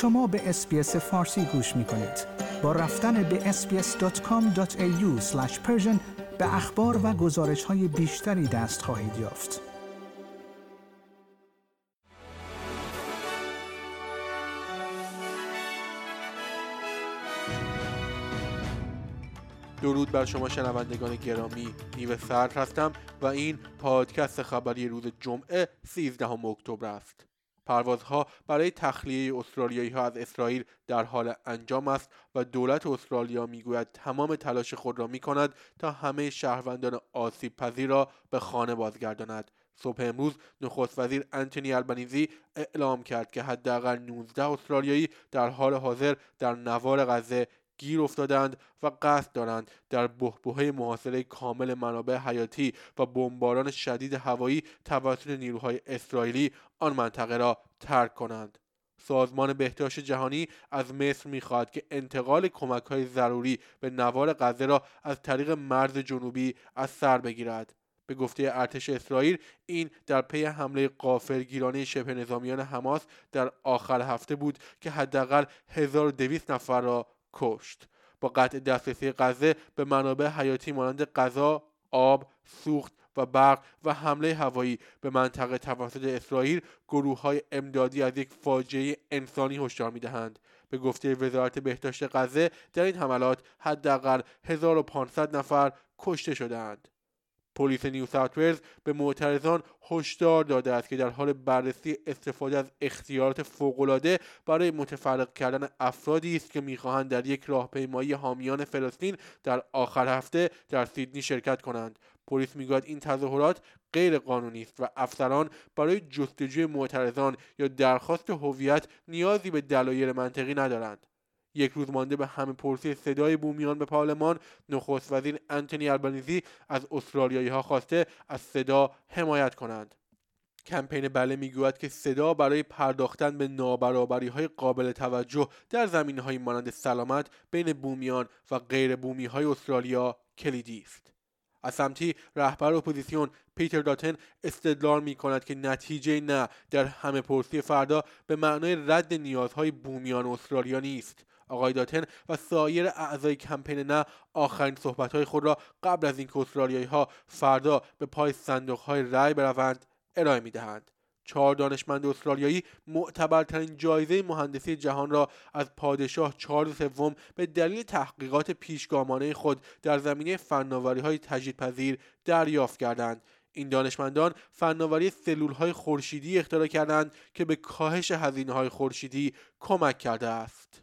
شما به SBS فارسی گوش می کنید. با رفتن به sbs.com.au به اخبار و گزارش های بیشتری دست خواهید یافت. درود بر شما شنوندگان گرامی نیو سرد هستم و این پادکست خبری روز جمعه 13 اکتبر است پروازها برای تخلیه استرالیایی ها از اسرائیل در حال انجام است و دولت استرالیا می‌گوید تمام تلاش خود را می کند تا همه شهروندان آسیب پذیر را به خانه بازگرداند. صبح امروز نخست وزیر انتونی البنیزی اعلام کرد که حداقل 19 استرالیایی در حال حاضر در نوار غزه گیر افتادند و قصد دارند در بهبهه محاصره کامل منابع حیاتی و بمباران شدید هوایی توسط نیروهای اسرائیلی آن منطقه را ترک کنند. سازمان بهداشت جهانی از مصر می‌خواهد که انتقال کمک های ضروری به نوار غزه را از طریق مرز جنوبی از سر بگیرد. به گفته ارتش اسرائیل این در پی حمله قافلگیرانه شبه نظامیان حماس در آخر هفته بود که حداقل 1200 نفر را کشت. با قطع دسترسی غزه به منابع حیاتی مانند غذا آب سوخت و برق و حمله هوایی به منطقه توسط اسرائیل گروه های امدادی از یک فاجعه انسانی هشدار می‌دهند. به گفته وزارت بهداشت غزه در این حملات حداقل 1500 نفر کشته شدهاند. پلیس نیو ساوت به معترضان هشدار داده است که در حال بررسی استفاده از اختیارات فوقالعاده برای متفرق کردن افرادی است که می‌خواهند در یک راهپیمایی حامیان فلسطین در آخر هفته در سیدنی شرکت کنند. پلیس می‌گوید این تظاهرات غیر قانونی است و افسران برای جستجوی معترضان یا درخواست هویت نیازی به دلایل منطقی ندارند. یک روز مانده به همه پرسی صدای بومیان به پارلمان نخست وزیر انتونی البنیزی از استرالیایی ها خواسته از صدا حمایت کنند. کمپین بله می‌گوید که صدا برای پرداختن به نابرابری های قابل توجه در زمین های مانند سلامت بین بومیان و غیر بومی های استرالیا کلیدی است. از سمتی رهبر اپوزیسیون پیتر داتن استدلال می کند که نتیجه نه در همه پرسی فردا به معنای رد نیازهای بومیان استرالیا نیست. آقای داتن و سایر اعضای کمپین نه آخرین صحبتهای خود را قبل از اینکه استرالیایی ها فردا به پای صندوق های رأی بروند ارائه می دهند. چهار دانشمند استرالیایی معتبرترین جایزه مهندسی جهان را از پادشاه چارلز سوم به دلیل تحقیقات پیشگامانه خود در زمینه فناوری های تجدیدپذیر دریافت کردند این دانشمندان فناوری سلول های خورشیدی اختراع کردند که به کاهش هزینه های خورشیدی کمک کرده است